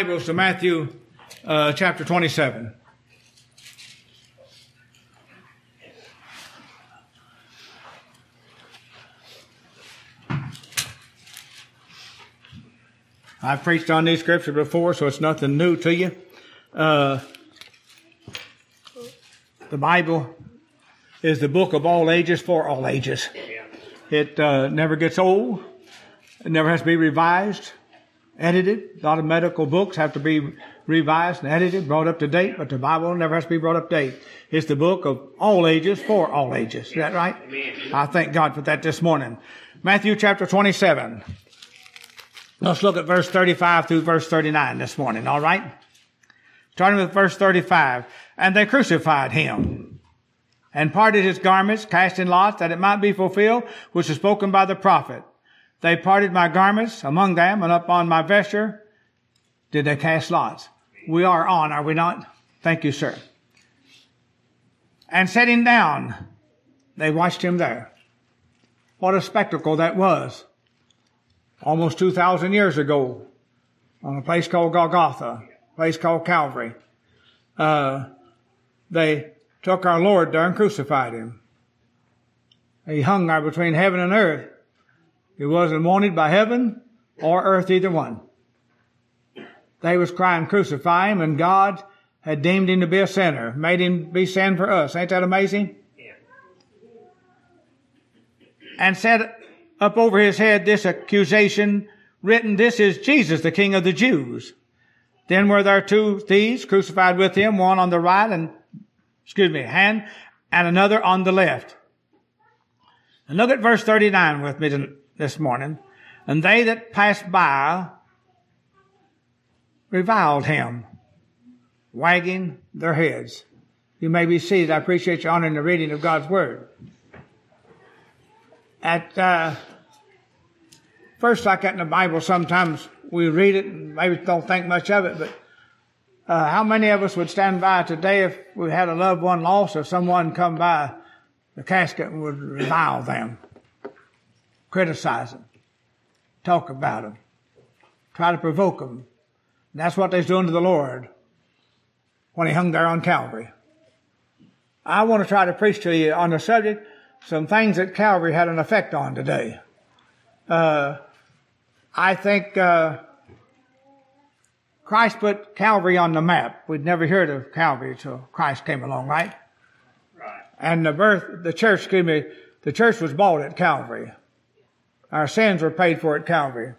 Bibles to Matthew uh, chapter 27. I've preached on these scriptures before, so it's nothing new to you. Uh, the Bible is the book of all ages for all ages. It uh, never gets old. It never has to be revised, edited. A lot of medical books have to be revised and edited, brought up to date, but the Bible never has to be brought up to date. It's the book of all ages for all ages. Is that right? I thank God for that this morning. Matthew chapter 27. Let's look at verse 35 through verse 39 this morning, all right? Starting with verse 35. And they crucified him and parted his garments, casting lots that it might be fulfilled, which was spoken by the prophet. They parted my garments among them, and upon my vesture did they cast lots. We are on, are we not? Thank you, sir. And sitting down, they watched him there. What a spectacle that was. Almost 2,000 years ago, on a place called Golgotha, a place called Calvary. Uh, they took our Lord there and crucified him. He hung there between heaven and earth. He wasn't wanted by heaven or earth, either one. They was crying, crucify him, and God had deemed him to be a sinner, made him be sin for us. Ain't that amazing? Yeah. And set up over his head this accusation written, this is Jesus, the King of the Jews. Then were there two thieves crucified with him, one on the right and, excuse me, hand, and another on the left. And look at verse 39 with me this morning. And they that passed by reviled him, wagging their heads. You may be seated. I appreciate your honor in the reading of God's Word. At uh, first, like that in the Bible, sometimes we read it and maybe don't think much of it, but uh, how many of us would stand by today if we had a loved one lost or someone come by the casket and would revile them, criticize them, talk about them, try to provoke them, and that's what they's doing to the Lord when he hung there on Calvary. I want to try to preach to you on the subject some things that Calvary had an effect on today. Uh, I think uh, Christ put Calvary on the map. We'd never heard of Calvary until Christ came along, right? Right. And the birth, the church, excuse me, the church was bought at Calvary. Our sins were paid for at Calvary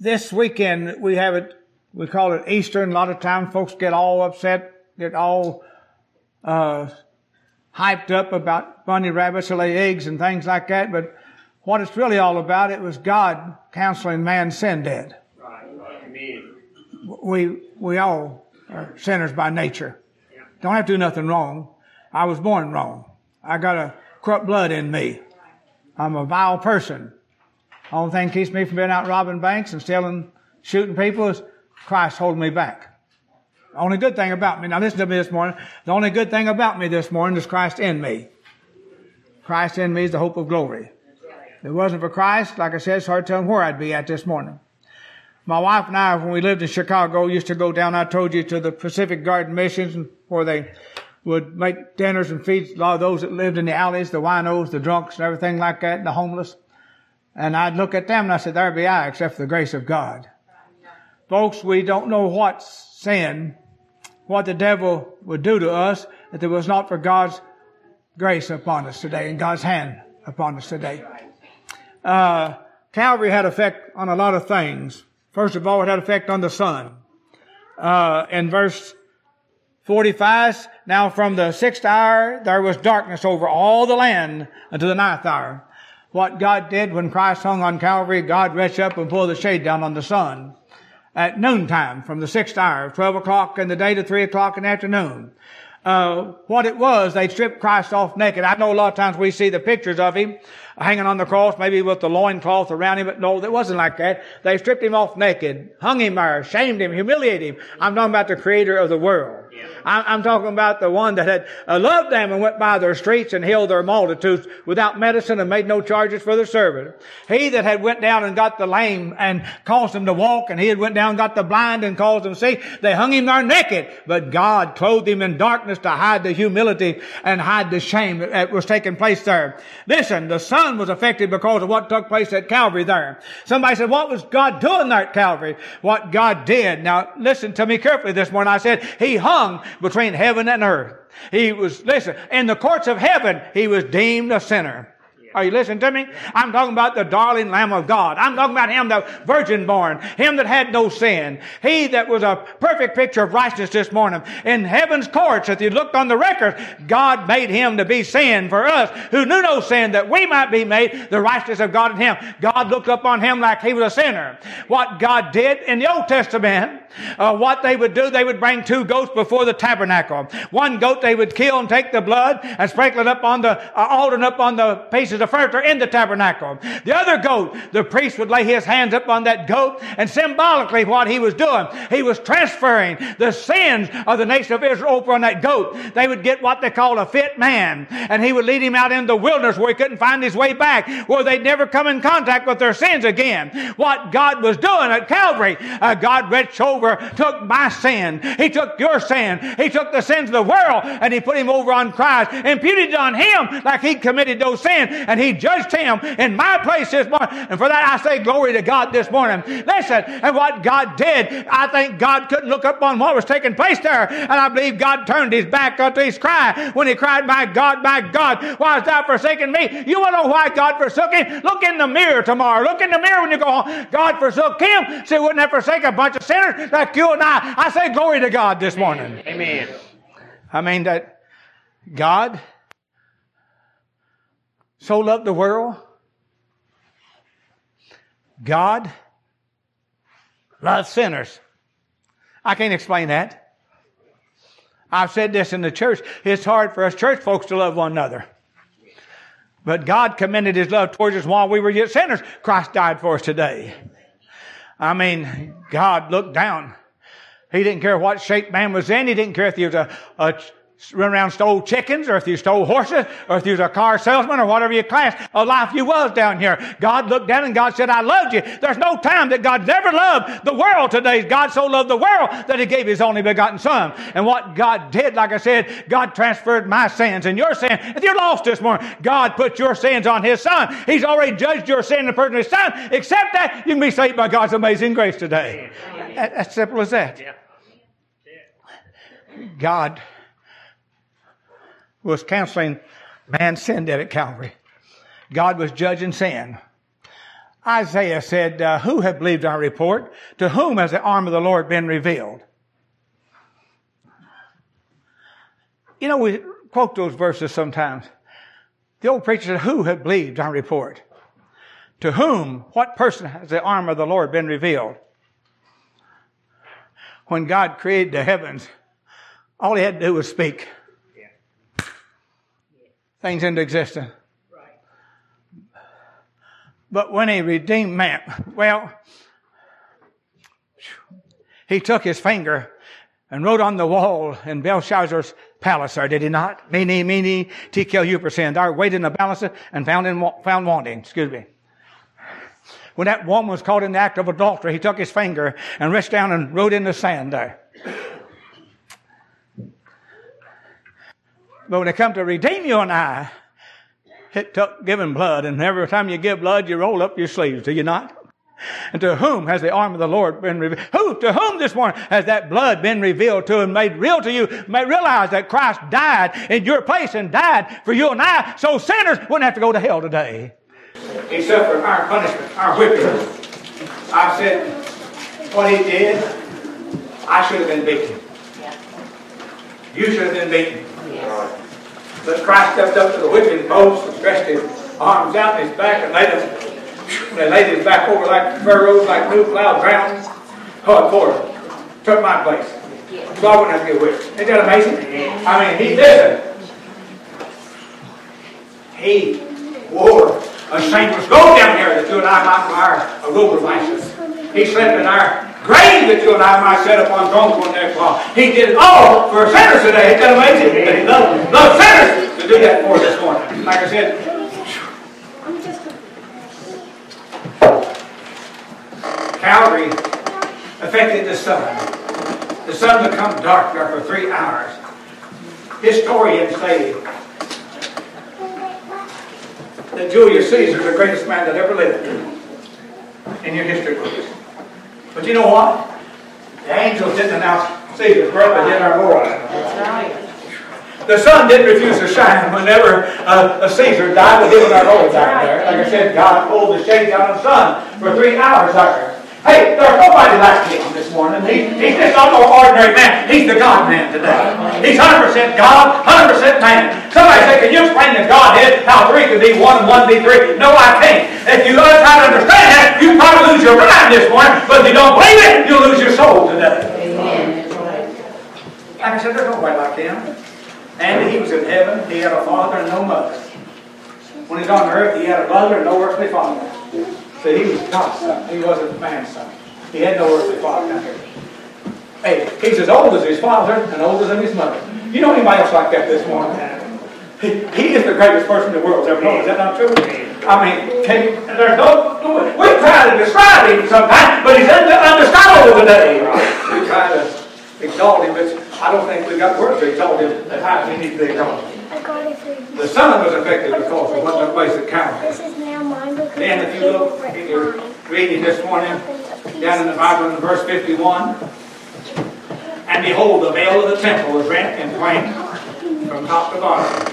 this weekend we have it, we call it Easter, and a lot of times folks get all upset, get all uh, hyped up about bunny rabbits to lay eggs and things like that. But what it's really all about, it was God counseling man's sin debt. Right. We we all are sinners by nature. Don't have to do nothing wrong. I was born wrong. I got a corrupt blood in me. I'm a vile person. Only thing keeps me from being out robbing banks and stealing, shooting people is Christ holding me back. The only good thing about me, now listen to me this morning, the only good thing about me this morning is Christ in me. Christ in me is the hope of glory. If it wasn't for Christ, like I said, it's hard to tell where I'd be at this morning. My wife and I, when we lived in Chicago, used to go down, I told you, to the Pacific Garden Missions where they would make dinners and feed a lot of those that lived in the alleys, the winos, the drunks and everything like that, and the homeless. And I'd look at them and I said, there be I, except for the grace of God. Folks, we don't know what sin, what the devil would do to us if it was not for God's grace upon us today and God's hand upon us today. Uh, Calvary had effect on a lot of things. First of all, it had effect on the sun. Uh, in verse 45, now from the sixth hour there was darkness over all the land until the ninth hour what God did when Christ hung on Calvary, God reached up and pulled the shade down on the sun. At noontime, from the sixth hour, 12 o'clock in the day to 3 o'clock in the afternoon. Uh, what it was, they stripped Christ off naked. I know a lot of times we see the pictures of him, hanging on the cross, maybe with the loincloth around him, but no, it wasn't like that. They stripped him off naked, hung him there, shamed him, humiliated him. I'm talking about the creator of the world. I'm talking about the one that had loved them and went by their streets and healed their multitudes without medicine and made no charges for their service. He that had went down and got the lame and caused them to walk and he had went down and got the blind and caused them to see. They hung him there naked, but God clothed him in darkness to hide the humility and hide the shame that was taking place there. Listen, the sun was affected because of what took place at Calvary there. Somebody said, what was God doing there at Calvary? What God did. Now listen to me carefully this morning. I said, he hung between heaven and earth. He was, listen, in the courts of heaven, he was deemed a sinner. Are you listening to me? I'm talking about the darling Lamb of God. I'm talking about him, the virgin born, him that had no sin. He that was a perfect picture of righteousness this morning. In heaven's courts, if you looked on the record, God made him to be sin for us who knew no sin that we might be made the righteousness of God in him. God looked upon him like he was a sinner. What God did in the Old Testament, uh, what they would do, they would bring two goats before the tabernacle. One goat they would kill and take the blood and sprinkle it up on the uh, altar and up on the pieces of the furniture in the tabernacle. The other goat, the priest would lay his hands up on that goat and symbolically what he was doing, he was transferring the sins of the nation of Israel over on that goat. They would get what they called a fit man and he would lead him out in the wilderness where he couldn't find his way back, where they'd never come in contact with their sins again. What God was doing at Calvary, uh, God reached over, took my sin. He took your sin. He took the sins of the world and he put him over on Christ, imputed on him like he committed those sins and he judged him in my place this morning. And for that I say glory to God this morning. Listen, and what God did, I think God couldn't look up on what was taking place there. And I believe God turned his back unto his cry when he cried, My God, my God, why hast thou forsaken me? You want to know why God forsook him? Look in the mirror tomorrow. Look in the mirror when you go home. God forsook him. So he wouldn't have forsaken a bunch of sinners like you and I. I say glory to God this morning. Amen. I mean that God so loved the world. God loves sinners. I can't explain that. I've said this in the church. It's hard for us church folks to love one another. But God commended His love towards us while we were yet sinners. Christ died for us today. I mean, God looked down. He didn't care what shape man was in. He didn't care if he was a, a run around stole chickens or if you stole horses or if you was a car salesman or whatever your class of life you was down here. God looked down and God said, I loved you. There's no time that God never loved the world today. God so loved the world that he gave his only begotten son. And what God did, like I said, God transferred my sins and your sin. If you're lost this morning, God put your sins on his son. He's already judged your sin in the person of his son. Except that, you can be saved by God's amazing grace today. As simple as that. God was canceling man's sin debt at Calvary. God was judging sin. Isaiah said, uh, Who have believed our report? To whom has the arm of the Lord been revealed? You know, we quote those verses sometimes. The old preacher said, Who have believed our report? To whom, what person has the arm of the Lord been revealed? When God created the heavens, all he had to do was speak things into existence. But when he redeemed man, well, he took his finger and wrote on the wall in Belshazzar's palace there, did he not? Mene, mene, tekel upharsin. There weighed in the balance and found, in, found wanting. Excuse me. When that woman was caught in the act of adultery, he took his finger and reached down and wrote in the sand there. But when it comes to redeem you and I, it took giving blood, and every time you give blood, you roll up your sleeves, do you not? And to whom has the arm of the Lord been revealed? Who, to whom this morning has that blood been revealed to and made real to you? May realize that Christ died in your place and died for you and I, so sinners wouldn't have to go to hell today. He suffered our punishment, our whipping. I said, what he did, I should have been beaten. You should have been beaten. But Christ stepped up to the whipping post and stretched his arms out his back and laid him, they laid his back over like furrows, like new plow ground. Oh, of. Took my place. So I wouldn't have to get whipped. Isn't that amazing? I mean, he did it. He wore a was go down here that you and I might wear a robe of righteousness. He slept in our grave that you and I might set upon thrones one day for He did it all for sinners today. Isn't that amazing? That he loved, loved sinners to do that for us this morning. Like I said, Calvary affected the sun. The sun became darker for three hours. Historians say that Julius Caesar is the greatest man that ever lived in your history books. But you know what? The angels didn't announce Caesar's birth, but did our Lord. That's right. The sun didn't refuse to shine whenever uh, a Caesar died him and our Lord down there. Like I said, God pulled the shades out of the sun for three hours there. Hey, there's nobody like him this morning. He, he's just not no ordinary man. He's the God man today. He's 100% God, 100% man. Somebody say, can you explain the Godhead how three can be one and one be three? No, I can't. If you try to understand that, you probably lose your mind this morning. But if you don't believe it, you'll lose your soul today. Amen. Like I said, there's nobody like him. And he was in heaven. He had a father and no mother. When he was on earth, he had a mother and no earthly father. So he was God's son. He wasn't man's son. He had no earthly father down here. Hey, he's as old as his father and older than his mother. You know anybody else like that this morning? He, he is the greatest person the world's ever known. Is that not true? I mean, can, there's no, we try to describe him sometimes, but he's understandable today. We try to exalt him, but I don't think we've got words to exalt him at times we need to exalt him. The sun was affected because of what took place at Calvary. Then if you look in your reading this morning, down in the Bible in verse 51, and behold, the veil of the temple was rent in twain from top to bottom.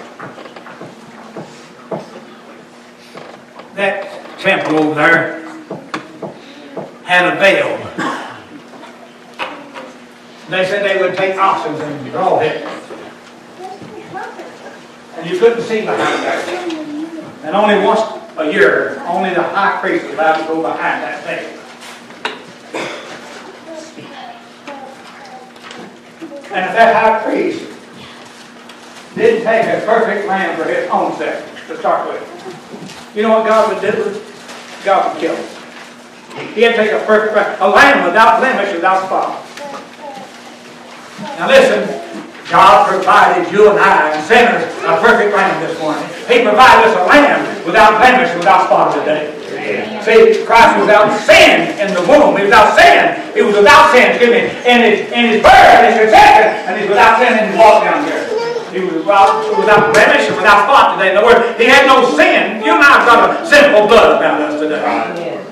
That temple over there had a veil. They said they would take oxen and draw it. And you couldn't see behind that. And only once a year. Only the high priest is allowed to go behind that veil. And if that high priest didn't take a perfect lamb for his own sake to start with, you know what God would do? God would kill him. He had to take a perfect a lamb without blemish, without spot. Now listen, God provided you and I and sinners a perfect lamb this morning. He provided us a lamb without blemish, without spot today. See, Christ was without sin in the womb. He was without sin. He was without sin, excuse me, in his, in his birth and his conception, and he's without sin in his walk down here. He was without, without blemish and without spot today. In other words, he had no sin. You and I have got a sinful blood about us today.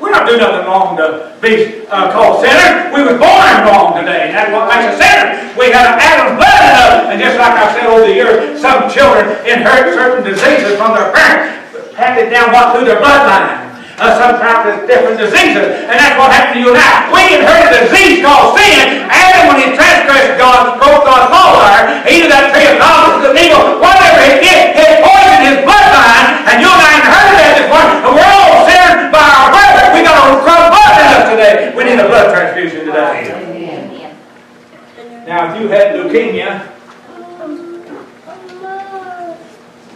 We're not doing nothing wrong to be uh, called sinners. We were born wrong today, and that's what makes us sinners. We got Adam's blood in us. And just like I said over the years, some children inherit certain diseases from their parents, handed down what through their bloodline. Uh, sometimes it's different diseases. And that's what happened to you I. We inherited a disease called sin. Adam, when he transgressed God's, broke God's law he did that tree of knowledge of evil. Whatever he did, he poisoned his bloodline. And you and I inherited that this morning. And we're all sinners by our birth. We got a crumb blood today. We need a blood transfusion today. Now, if you had leukemia,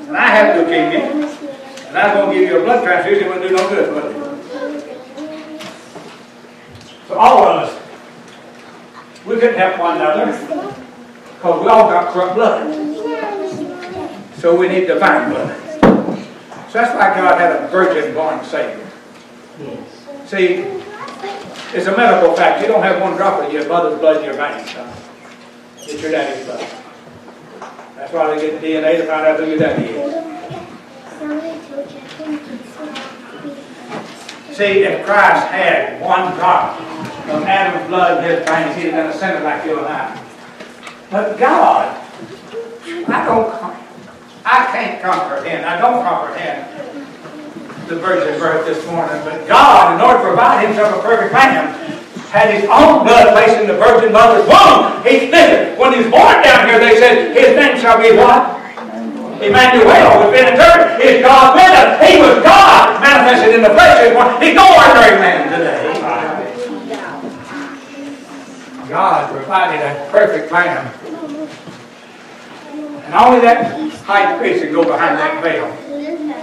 and I have leukemia, and I'm going to give you a blood transfusion, it wouldn't do no good, would it? So all of us, we couldn't help one another because we all got corrupt blood. So we need divine blood. So that's why God had a virgin born Savior. See, it's a medical fact. You don't have one drop of your mother's blood in your veins. It's your daddy's blood. That's why they get the DNA to find out who your daddy is. See, if Christ had one drop of Adam's blood in his veins, he'd have been a sinner like you and I. But God, I don't, I can't comprehend, I don't comprehend the virgin birth this morning. But God, in order to provide himself a perfect lamb, had his own blood placed in the virgin mother's womb. He, listen, when he was born down here, they said, his name shall be what? Emmanuel, which been interpreted, is God with us. He was God manifested in the flesh. He's no ordinary man today. God provided a perfect lamb. And only that high priest can go behind that veil.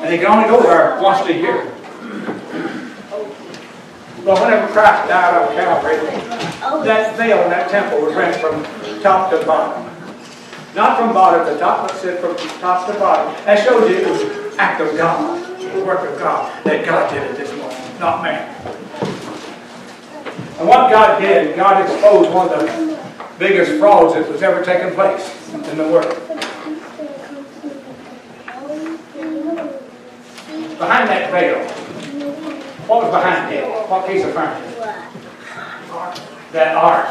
And he could only go there once a year. But whenever Christ died on Calvary, that veil in that temple was rent from top to bottom. Not from bottom to top, but said from top to bottom. That shows you it was act of God, the work of God, that God did it this morning, not man. And what God did, God exposed one of the biggest frauds that was ever taken place in the world. Behind that veil, what was behind it? What piece of furniture? That ark.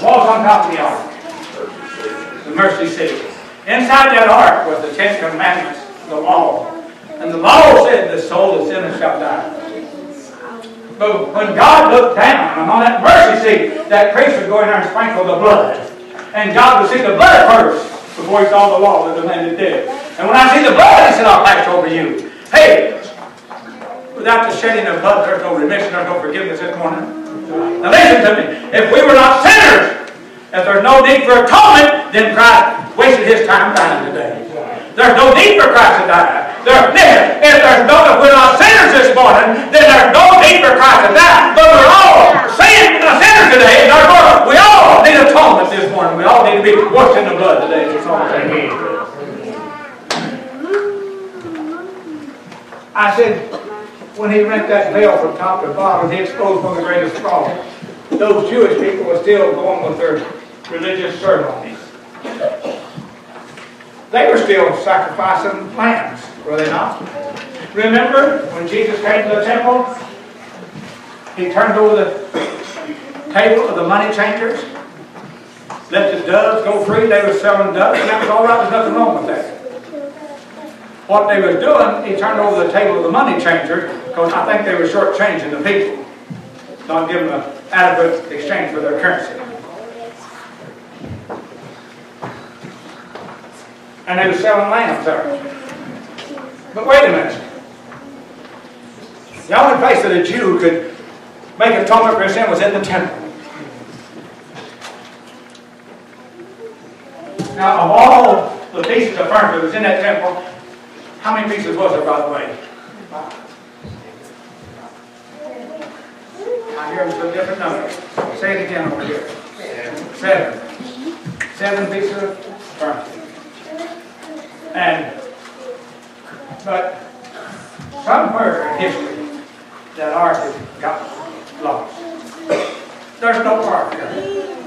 What was on top of the ark? The mercy seat. Inside that ark was the Ten Commandments, the law. And the law said the soul of sinner shall die. But when God looked down on that mercy seat, that priest would go in there and sprinkle the blood. And God would see the blood first before he saw the law that demanded death. And when I see the blood, he said, I'll pass over you. Hey, without the shedding of blood, there's no remission, there's no forgiveness this morning. Now listen to me. If we were not sinners, if there's no need for atonement, then Christ wasted his time dying today. There's no need for Christ to die. There, if there's no, if we're not sinners this morning, then there's no need for Christ to die. But we're all sin, uh, sinners today, and therefore we all need atonement this morning. We all need to be washed in the blood today. That's all I need. I said, when he rent that veil from top to bottom, he exposed one of the greatest frauds. Those Jewish people were still going with their religious ceremonies. They were still sacrificing lambs. Were they not? Remember when Jesus came to the temple? He turned over the table of the money changers, let the doves go free. They were selling doves, and that was all right. There's nothing wrong with that. What they were doing, he turned over the table of the money changers because I think they were shortchanging the people, not giving them an adequate exchange for their currency. And they were selling lambs there. But wait a minute. The only place that a Jew could make atonement for sin was in the temple. Now, of all the pieces of furniture that was in that temple, how many pieces was there, by the way? I hear them some different number. Say it again over here. Seven. Seven pieces of furniture. And but somewhere in history, that ark has got lost. There's no ark there.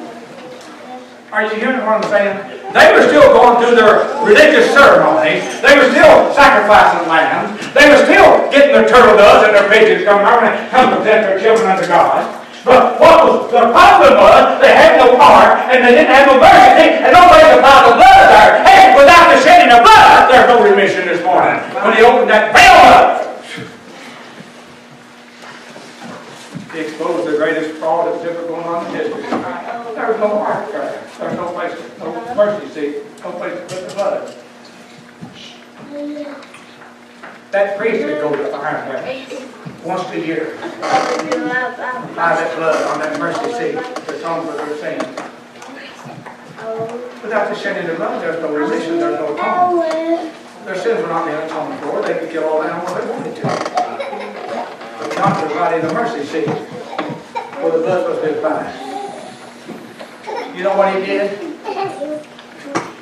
Are you hearing what I'm saying? They were still going through their religious ceremonies. They were still sacrificing lambs. They were still getting their turtle doves and their pigeons coming over and come present their children unto God. But what was the problem was they had no ark and they didn't have no mercy and nobody applied the blood there. Hey, without the shedding of blood, there's no remission this morning. When he opened that veil up, he exposed the greatest fraud that's ever going on in history. There was no ark there. There was no place, no mercy seat, no place to put the blood. That priest would go to iron there once a year. Apply that blood on that mercy seat to atone for their sins. Without the shedding of blood, there's no remission, there's no atonement. Their sins were not being atoned for. They could kill all the animals they wanted to. But was right in the mercy seat where the blood was applied. You know what he did?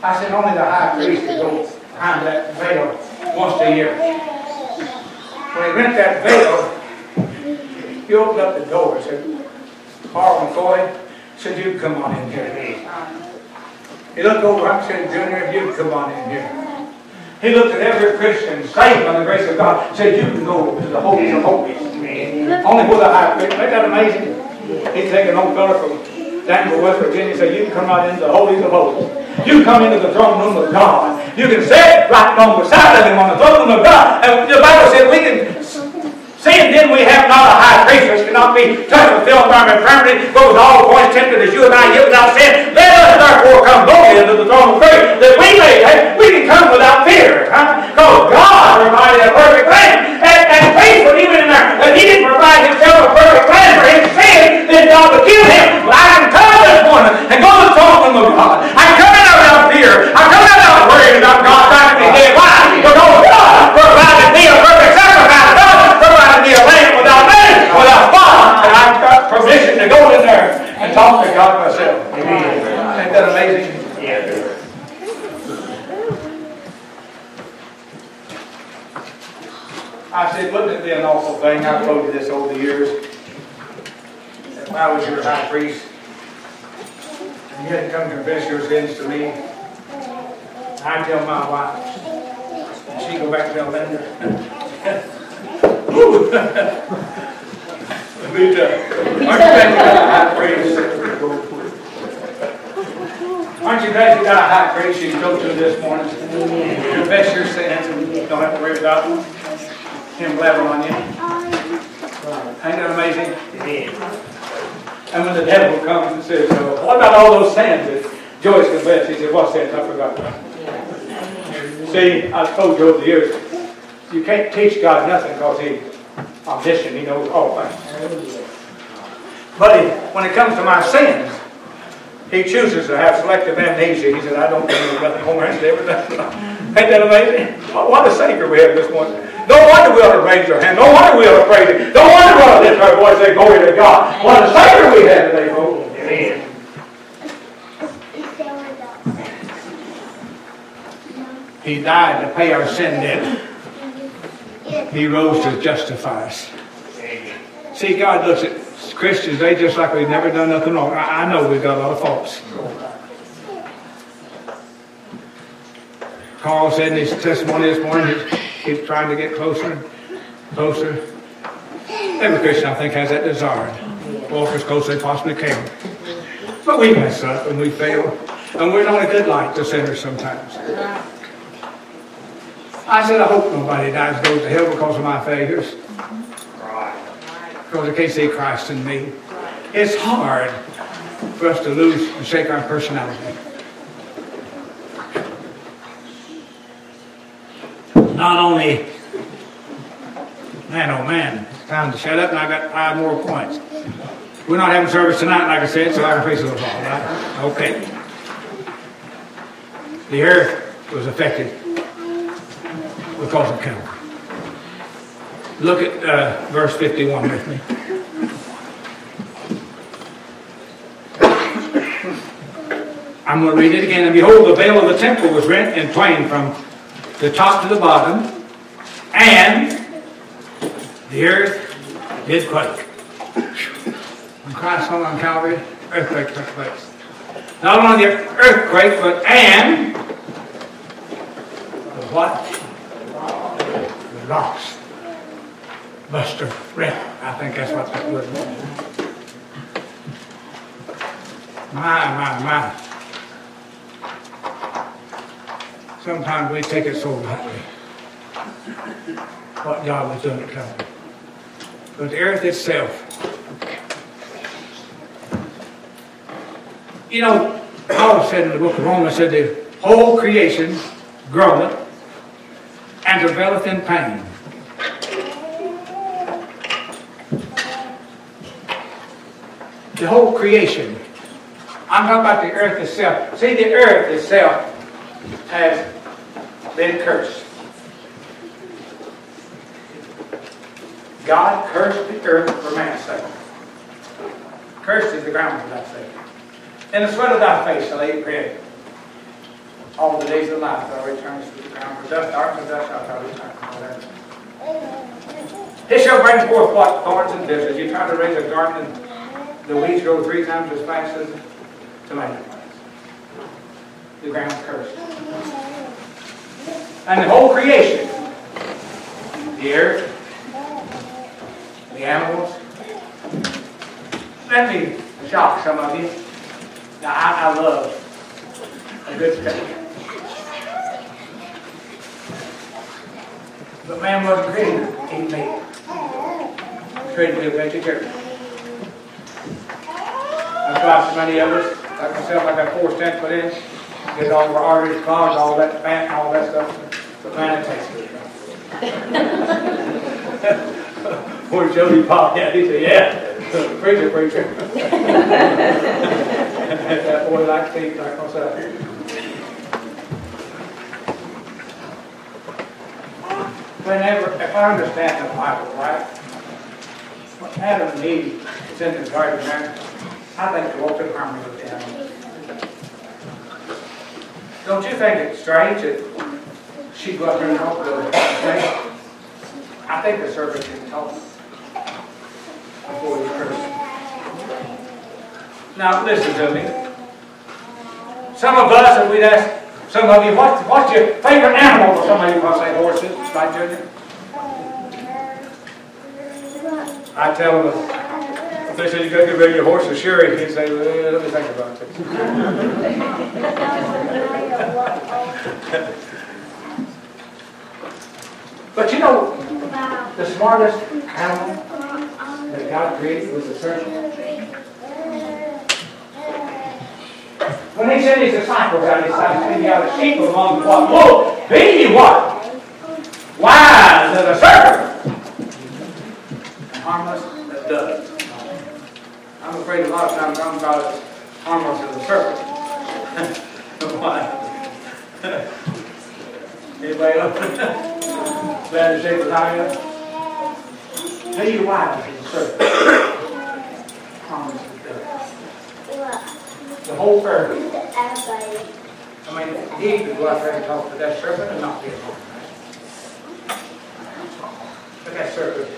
I said only the high priest could go behind that veil once a year when he rent that veil, he opened up the door and said, Carl McCoy, said, you come on in here. He looked over and said, Junior, you come on in here. He looked at every Christian saved by the grace of God, said, you can go to the holies of holies. Only for the high priest. Ain't that amazing? He's taking old fella from Danville, West Virginia, said, you can come right into the holies of holies. You come into the throne room of God. You can sit right on beside of him on the throne room of God. And the Bible said we can Seeing then we have not a high priest which cannot be touched with film from infirmity, but with all points tempted as you and I yet without sin. Let us therefore come boldly into the throne of grace, that we may, eh, we can come without fear. Huh? Because God provided a perfect plan. And, and faith was even in there. If he didn't provide himself a perfect plan for his sin, God to kill him, but I am coming this morning and going to talk to room God. I'm coming out of fear. I'm coming out of worrying about God back in the day. Why? Because oh, God provided me a perfect sacrifice. God provided me a lamb without name, without spot. And I've got permission to go in there and talk to God myself. Amen. Ain't that amazing? Yeah. I said, wouldn't it be an awful thing? I've told you this over the years. If I was your high priest, and you had to come confess your sins to me, I'd tell my wife, and she'd go back to tell Linda. Aren't you glad you got a high priest? Aren't you glad you got a high priest you can go to this morning? Confess your sins and don't have to worry about him blabbering on you. Ain't that amazing? And when the devil comes and says, what about all those sins that Joyce confessed? He said, what sins? I forgot. See, I've told you over the years, you can't teach God nothing because he's omniscient. He knows all things. But he, when it comes to my sins, he chooses to have selective amnesia. He said, I don't remember nothing more than everything. Ain't that amazing? What a Savior we have this morning. No wonder we ought to raise our hand. No wonder we ought to praise Him. No wonder we ought to lift our voice and say, Glory to God. What a Savior we have today, folks. Amen. He died to pay our sin debt. He rose to justify us. See, God looks at Christians, they just like we've never done nothing wrong. I, I know we've got a lot of faults. Carl said in his testimony this morning, he keeps trying to get closer and closer. Every Christian, I think, has that desire. to Walk as close as they possibly can. But we mess up and we fail. And we're not a good light to sinners sometimes. I said, I hope nobody dies goes to hell because of my failures. Because they can't see Christ in me. It's hard for us to lose and shake our personality. Not only, man, oh man, time to shut up and I got five more points. We're not having service tonight, like I said, so I can face it all, right? Okay. The earth was affected because of Calvary. Look at uh, verse 51 with me. I'm going to read it again. And behold, the veil of the temple was rent in twain from the top to the bottom, and the earth did quake. When Christ hung on Calvary, earthquake took place. Not only the earthquake, but and the what? The rocks. Buster Rip. I think that's what that word means. My, my, my. Sometimes we take it so lightly. What God was doing at Calvary. But the earth itself. You know, Paul said in the book of Romans, said the whole creation groaneth and travaileth in pain. The whole creation. I'm talking about the earth itself. See, the earth itself has been cursed. God cursed the earth for man's sake. Cursed is the ground for thy sake. In the sweat of thy face shall eat bread. All the days of life thou returnest to the ground. For dust, art and dust shalt thou return. It shall bring forth what? Thorns and thistles. You try to raise a garden and the weeds grow three times as fast as tomato plants. The ground's cursed. And the whole creation, the earth, the animals. Let me shock some of you. Now, I, I love a good steak. But man wasn't created to eat meat. Created to be a vegetarian. That's why so many of us, like myself, I got four stents put in, get all our arteries clogged, all that fat all that stuff. Good. Poor Jody Pop, yeah, he said, yeah, preacher, preacher. that boy likes to eat like myself. Whenever, if I understand the Bible right, when Adam and Eve was in the garden I think they walked in harmony with the animals. Don't you think it's strange that she go up there and help the? I think the servant can talk before he. Now, listen to me. Some of us, if we'd ask some of you, what, what's your favorite animal? Well, somebody might say horses, right, Junior? I tell them, if they say you got to get rid of your horse to Sherry, he'd say, well, let me think about it. but you know, the smartest animal that God created was the serpent. When he sent his disciples out, he said, "Be out a sheep among the flock. Look, be ye what? Wise as a serpent, and harmless as doves." I'm afraid a lot of times I'm about as harmless as a serpent. Why? Anybody else? To I am. Be wise as a serpent, harmless as the whole earth. I mean, he could go out there and talk to that serpent and not get home. But that serpent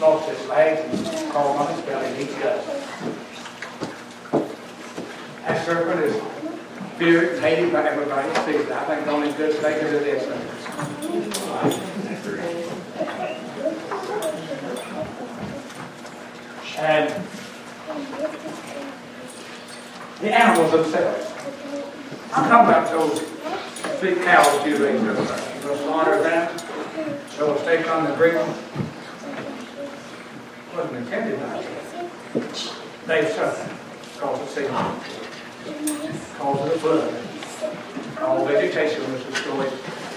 lost his legs and crawled on his belly and he does. That serpent is feared and hated by everybody. See, I think the only good thing is it And the animals themselves. I'm talking about those big cows you raise up there. You slaughter them, throw a steak on the grill. Wasn't intended not to. They suffer because of sin, because of the flood. All vegetation was destroyed,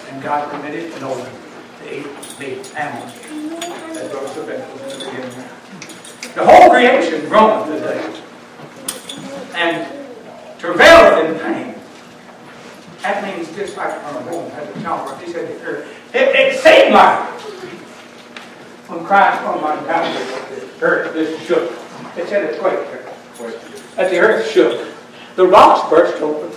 and God permitted Noah to eat the animals that rose the vessels in the whole creation groaneth today and travaileth in pain. That means just like when a woman has a child, he said it, it seemed like when Christ on my Calvary, the earth just shook. It said it quaked. As the earth shook, the rocks burst open.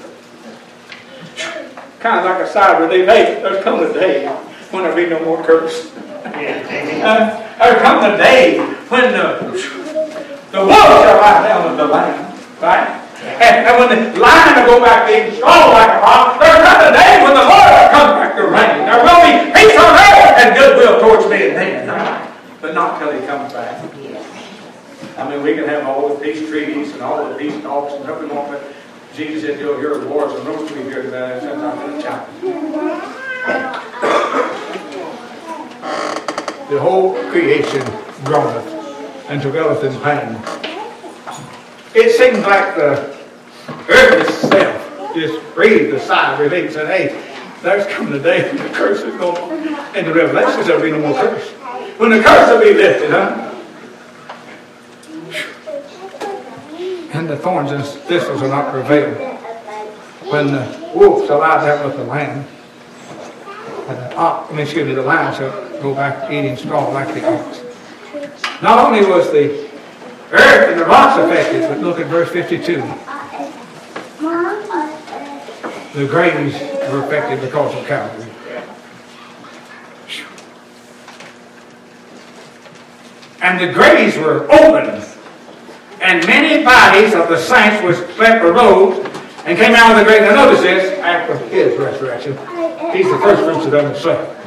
Kind of like a sigh of relief. Hey, there's coming a day when there'll be no more curse. uh, there's come a day when the, the wolves shall lie down with the lamb. Right? And, and when the lion will go back to being strong like a rock, there's not a day when the Lord will come back to reign. There will be peace on earth and goodwill towards men then. But not till he comes back. I mean, we can have all the peace treaties and all the peace talks and whatever we want, but Jesus said you'll hear the wars and rumors we hear that it's not going to challenge. The whole creation groaneth and travaileth in pain it seems like the earth itself just breathed a sigh of relief and said, hey, there's coming a day when the curse is going And the Revelations, there'll be no more curse. When the curse will be lifted, huh? And the thorns and thistles will not prevail. When the wolf shall lie down with the lamb, and the ox, I mean, excuse me, the lion shall go back to eating straw like the ox. Not only was the earth and the rocks affected. But look at verse 52. The graves were affected because of Calvary. And the graves were opened. And many bodies of the saints which slept arose and came out of the grave. Now notice this, after his resurrection. He's the first fruits of them that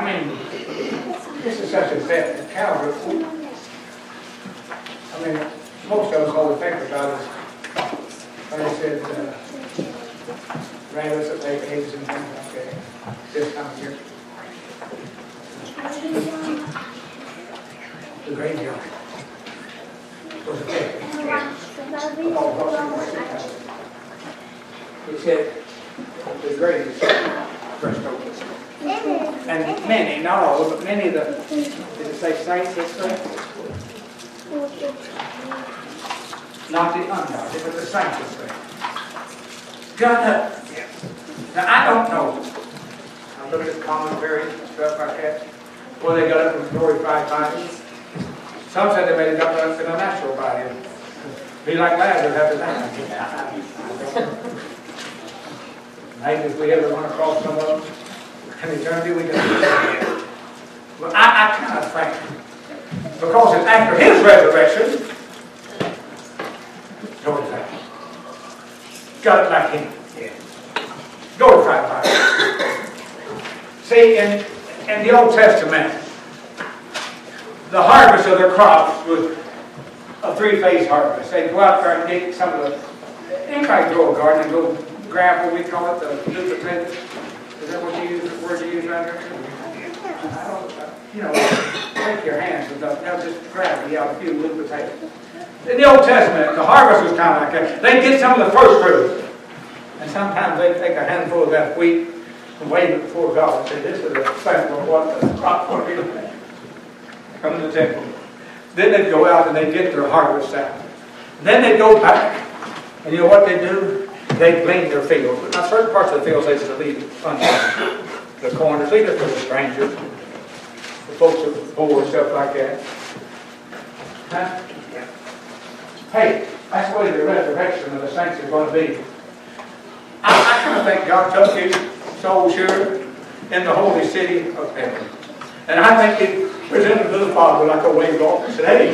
I mean, this is such a bad Calvary. I mean, most of us all we think about is, like I said, uh, rabbits that lay eggs and things like that. This time of year. The graveyard was a. He said, the grave first open. And many, not all, but many of the, did it say saints way? Not the oh, ungodly, but the saints this way. Got up. Now, I don't know. I look at commentaries and stuff like that, where they got up in glorified bodies. Some said they made it up in a natural body. Be like Lazarus after that. Maybe if we ever run across some of them in eternity, we can. Well, I, I kind of think, because after his resurrection, glorify him. Got it like him. Yeah. Glorify him. See, in, in the Old Testament, the harvest of their crops was a three-phase harvest. They'd go out there and dig some of the, anybody grow a garden go grab what we call it, the. Is that what you use, the word you use around here? I don't, you know, take your hands and stuff, now just yeah, uh, a few little potatoes. In the Old Testament, the harvest was kind of like that. They'd get some of the first fruit. And sometimes they'd take a handful of that wheat and wave it before God and say, this is a sample of what the crop will be like. Come to the temple. Then they'd go out and they'd get their harvest out. Then they'd go back. And you know what they'd do? They'd glean their fields. Now, certain parts of the fields they to leave. The corners, leave it for the strangers. The folks of the poor and stuff like that. Huh? Hey, that's way the resurrection of the saints is going to be. I, I kind of think God took his soul sure in the holy city of heaven. And I think he presented to the Father like a wave off and said, hey,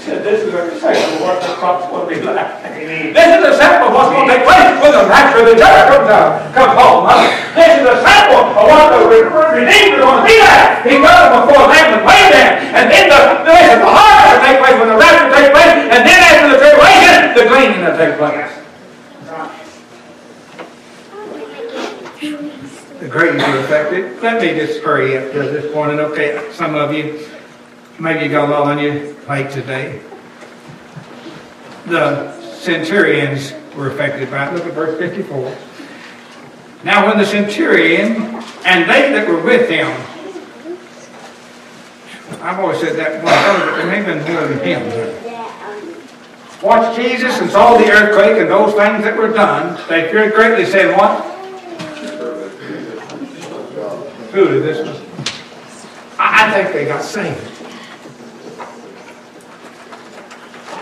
said, this is a sample of what the crop's going to be like. This is a sample of what's going to take place when the rapture of the church comes, uh, comes home. This is a sample of what the redeemed are going to be like. He got them before them and waited them. And then the, this is the harvest will take place when the rapture takes place. And then after the tribulation, the gleaning will take place. The grades are affected. Let me just hurry up to this morning. Okay, some of you, maybe you got a lot on your plate today. The centurions were affected by it. Look at verse 54. Now when the centurion and they that were with him, I've always said that one other, but there may have been more than him. Watched Jesus and saw the earthquake and those things that were done. They feared greatly, saying, What? Truly, this I think they got saved.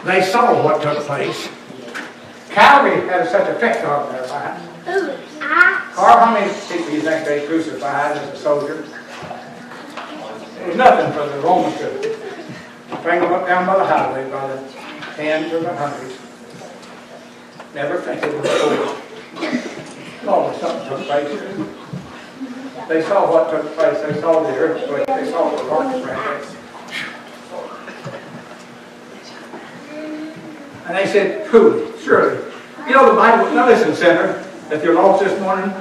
They saw what took place. Calvary had such effect on their lives. Ah. Or how many people do you think they crucified as a soldier? It was nothing for the Romans to bring them up down by the highway by the tens or the hundreds. Never think it was over. Always oh, something took place. They saw what took place. They saw the earthquake. They saw the rock spread. And they said, Truly, surely. You know the Bible, now listen, sinner, if you're lost this morning,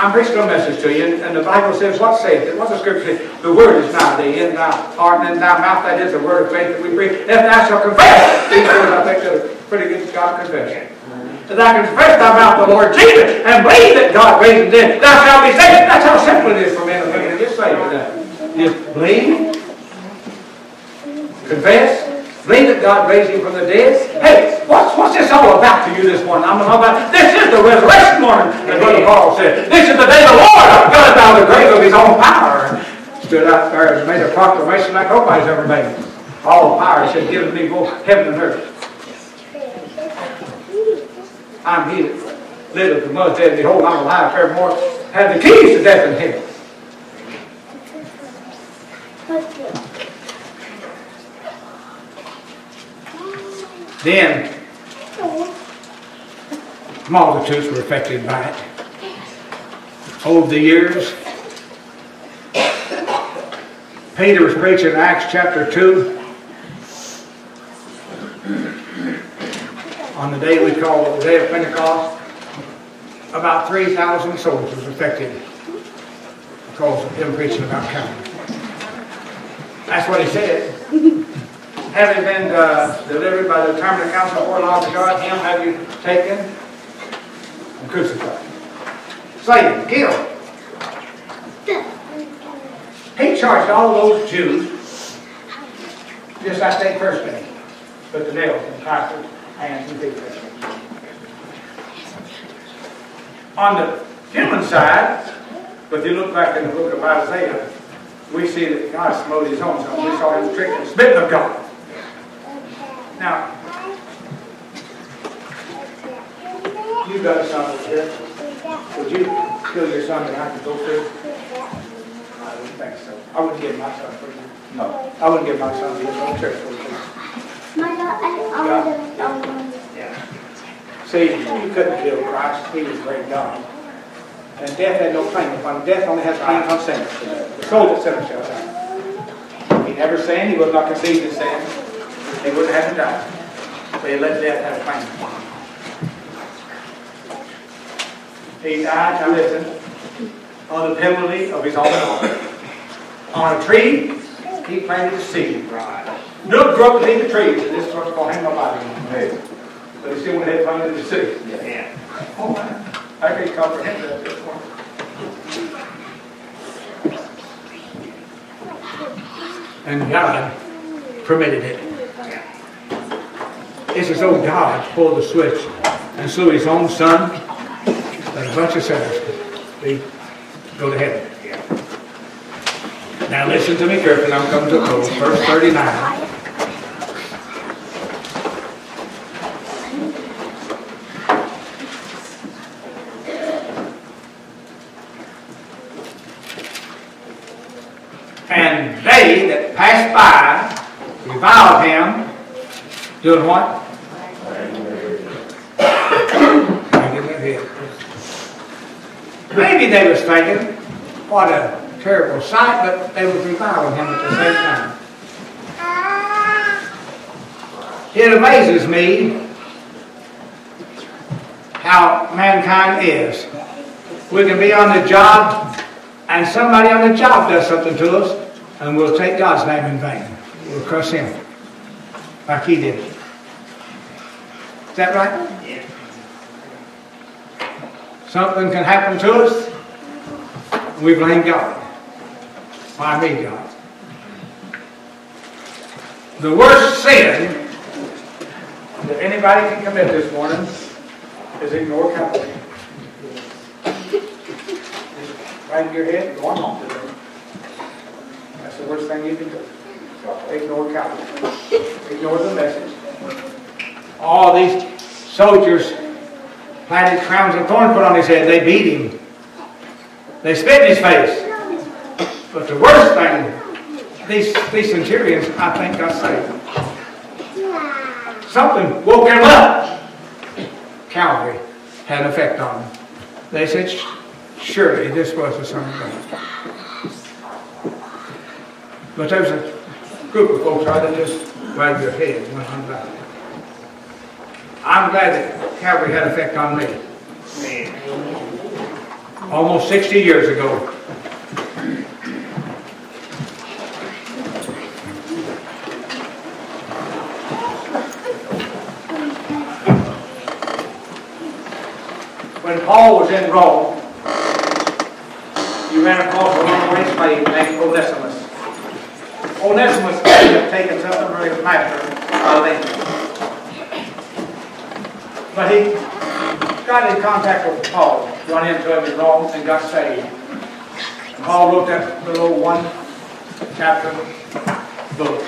I'm preaching a message to you, and the Bible says, what saith it? What's the scripture say? The word is now thee, in thy heart and in thy mouth, that is the word of faith that we preach. If thou shalt confess, these words I think are pretty good God confession. If thou confess thy mouth the Lord Jesus, and believe that God raised him dead, thou shalt be saved. That's how simple it is for men to get saved. Just believe, confess, Believe that God raised him from the dead. Hey, what's, what's this all about to you this morning? I'm talking about this is the resurrection morning, as Brother Paul said. This is the day the Lord got out of the grave of his own power. Stood out there and made a proclamation like nobody's ever made. All the power, said, given me both heaven and earth. I'm he that liveth and was dead, behold, I'm alive forevermore. Have the keys to death and hell. Then multitudes were affected by it. Over the years, Peter was preaching Acts chapter 2 on the day we call the day of Pentecost. About 3,000 souls was affected because of him preaching about Calvary. That's what he said having been uh, delivered by the determinate counsel before laws of God, him have you taken and crucified. Slain, killed. He charged all those Jews just like they first did. Put the nails in Christ's hands and feet. On the human side, if you look back in the book of Isaiah, we see that God smote his own son. We saw him stricken, smitten of God. Now, you got a son something here. Would you kill your son and I could go through? I wouldn't think so. I wouldn't give my son for you. No. I wouldn't give my son to your church for you. Yeah. See, you couldn't kill Christ. He was great God. And death had no claim upon him. Death only has claim on sinners. The soul that sinners shall die. He never sinned. He was not conceived in sin. He wouldn't have died. die. So he let death have a claim. He died, now listen, on the penalty of his own heart. On a tree, he planted a seed. Right. Nook grew up beneath the trees, and this is what's going to hang nobody on the head. But he still went ahead and planted the seed. Yeah. Oh, man. I can't comprehend that this one. And God permitted it. It's as though God pulled the switch and slew his own son and a bunch of sinners they go to heaven. Now listen to me carefully. I'm coming to a close. Verse 39. And they that passed by reviled him, doing what? Maybe they was thinking, what a terrible sight, but they was reviling him at the same time. It amazes me how mankind is. We can be on the job, and somebody on the job does something to us, and we'll take God's name in vain. We'll curse him, like he did. Is that right? Something can happen to us, and we blame God. Why me, God? The worst sin that anybody can commit this morning is ignore right in your head, go on today. That's the worst thing you can do. Ignore Calvary. Ignore the message. All these soldiers planted crowns of thorns put on his head. They beat him. They spit in his face. But the worst thing, these, these centurions, I think, got saved. Something woke them up. Calvary had an effect on them. They said, surely this was the Son of God. But there's a group of folks out that just wag their head and went on. I'm glad that Calvary had effect on me. Almost 60 years ago. When Paul was in Rome, he ran across a runaway slave named Onesimus. Onesimus had taken something from his master England. But he got in contact with Paul, run into him in Rome, and got saved. And Paul wrote that little one chapter book.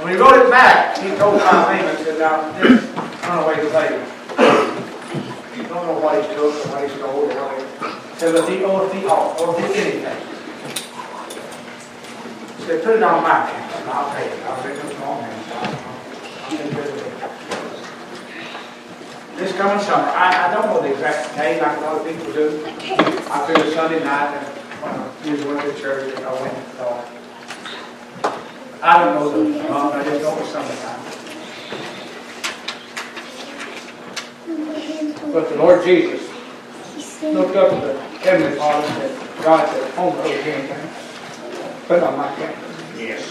When he wrote it back, he told Philemon, he said, now, this runaway slave, you don't know what he took or what he stole or what he said, but he owed thee all, or thee anything. He said, put it on my account, and I'll pay it. I'll make it small man. This coming summer, I, I don't know the exact day like a lot of people do. I feel Sunday night and when usually went to church and I went and thought. I don't know the month, I just know it's summertime. But the Lord Jesus looked up at the Heavenly Father and said, God said, home road anything. Put on my camp. Yes.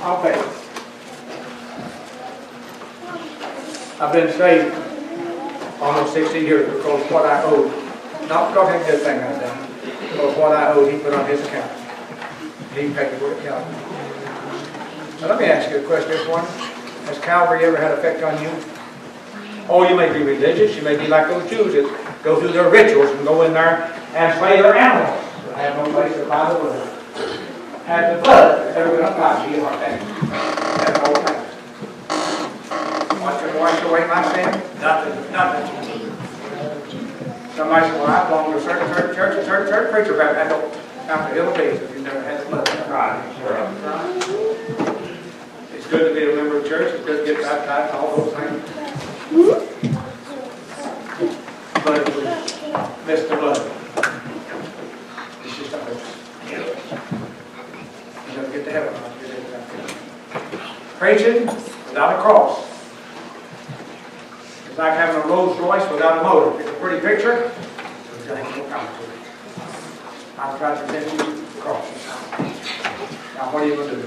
I'll pay it. I've been saved almost 60 years because what I owed, not because of good thing I've done, but what I owed, he put on his account. He paid for it, Calvary. Now let me ask you a question, this one. Has Calvary ever had effect on you? Oh, you may be religious, you may be like those Jews that go through their rituals and go in there and slay their animals. They have no place to buy the blood. Had the blood ever been applied to your heart? That's the whole thing. Watch your wash away my sin? Nothing, nothing. Somebody said, well, I belong to a certain church, church, a certain church preacher, but I don't, the hill of peace, if you never had the blood. Right. It's good to be a member of church, it's good to get baptized, all those things. But if we miss the blood, it's just a hoax. You never get to heaven, I'll get it without it. Preaching without a cross. It's like having a Rolls Royce without a motor. It's a pretty picture, it's got to tell you across. Now, what are you going to do?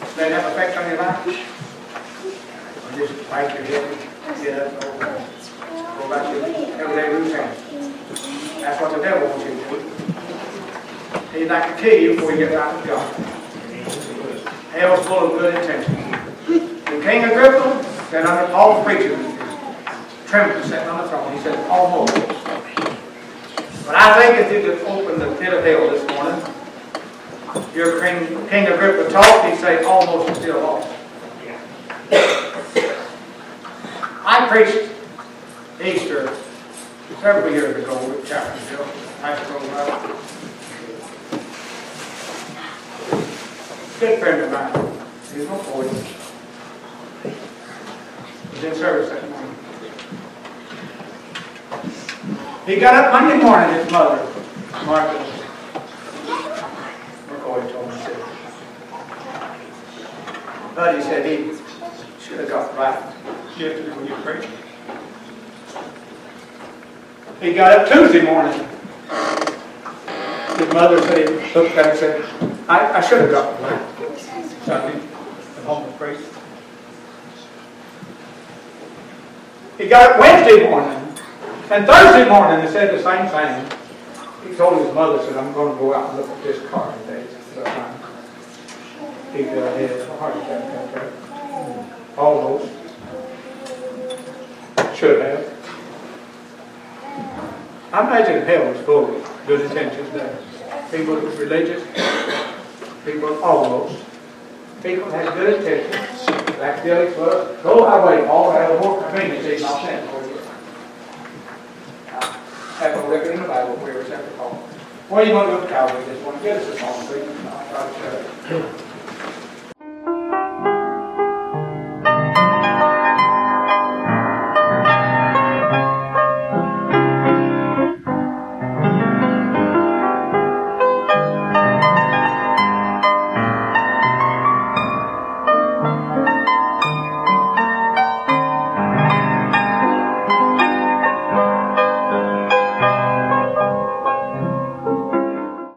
Does that have effect on your life? Or just bite your head, get up, go back to everyday routine. That's what the devil wants you to do. He'd like to kill you before you get out of God. Hell's full of good intentions. The king of Agrippa said under Paul's preaching, trembling, sitting on the throne, he said, almost. But I think if you could open the pit of hell this morning, your king, king Agrippa talked, he'd say, almost still lost. I preached Easter several years ago with Chapmanville, Pastor. Good friend of mine. He's no 40. In service that morning. He got up Monday morning, his mother, Martha, McCoy told me, said, but he said he should have got right yesterday when you preached. He got up Tuesday morning. His mother said, he looked at him and said, I, I should have got right Sunday at home and preached. He got up Wednesday morning. And Thursday morning, he said the same thing. He told his mother, said, I'm going to go out and look at this car today. sometime." He got had a heart attack. Almost. Should have. I imagine hell is full of good intentions there. People who's religious, people almost, people have good intentions. Like Felix go highway, all have more convenience, even I'll send for you. Uh, have no record in the Bible where it's ever called. What you going to do with Calvary this one? Get us a song, please. I'll try to share it.